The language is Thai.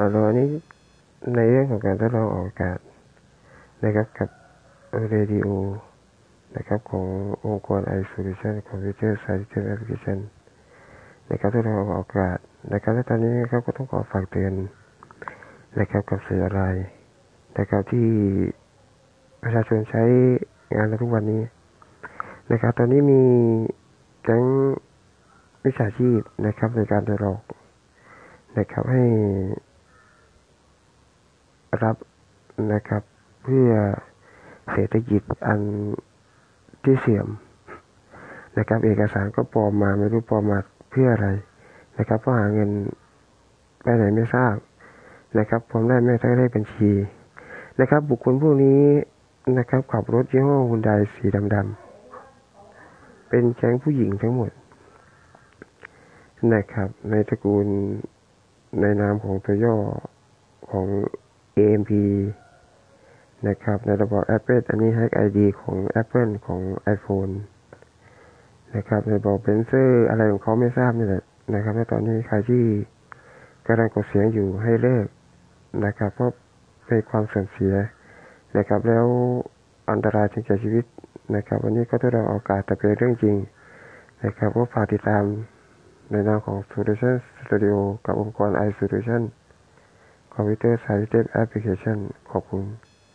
อันนี้ในเรื่องของการทดลองออกอากาศนะครับกับเรดิโอนะครับขององค์กร iSolution Computer Science Application นะครับทดลองออกอากาศนะครับและตอนนี้นะครับก็ต้องขอฝากเตือนนะครับกับสื่ออะไรนะครับที่ประชาชนใช้งานในทุกวันนี้นะครับตอนนี้มีแก๊งวิชาชีพนะครับในการจะหลอกนะครับให้ รับนะครับ เพื่อเศรษฐกิจอันที่เสื่อมนะครับ เอกสารก็ปลอมมาไม่รู้ปลอมมาเพื่ออะไรนะครับเพราะหาเงินไปไหนไม่ทราบนะครับผมได้ไม่ได้เลขบัญชีนะครับ บุคคลพวกนี้นะครับ ขับรถยี่ห้อฮุนไดสีดำๆเป็นแก๊งผู้หญิงทั้งหมดนะครับ ในตระกูลในนามของตัวย่อของ AMP นะครับ ในระบบ Apple อันนี้ Hack ID ของ Apple ของ iPhone นะครับ ในบอกเบนเซอร์อะไรของเขาไม่ทราบนี่แหละนะครับและตอนนี้ใครที่กำลังกดเสียงอยู่ให้เลิกนะครับ เพราะเป็นความเสื่อมเสียนะครับ แล้วอันตรายถึงแก่ชีวิตนะครับ วันนี้ก็ทดลองออกากาศแต่เป็นเรื่องจริงนะครับก็ฝากติดตามในนามของ Solution Studio กับองค์กร iSolution Science Application ขอบคุณ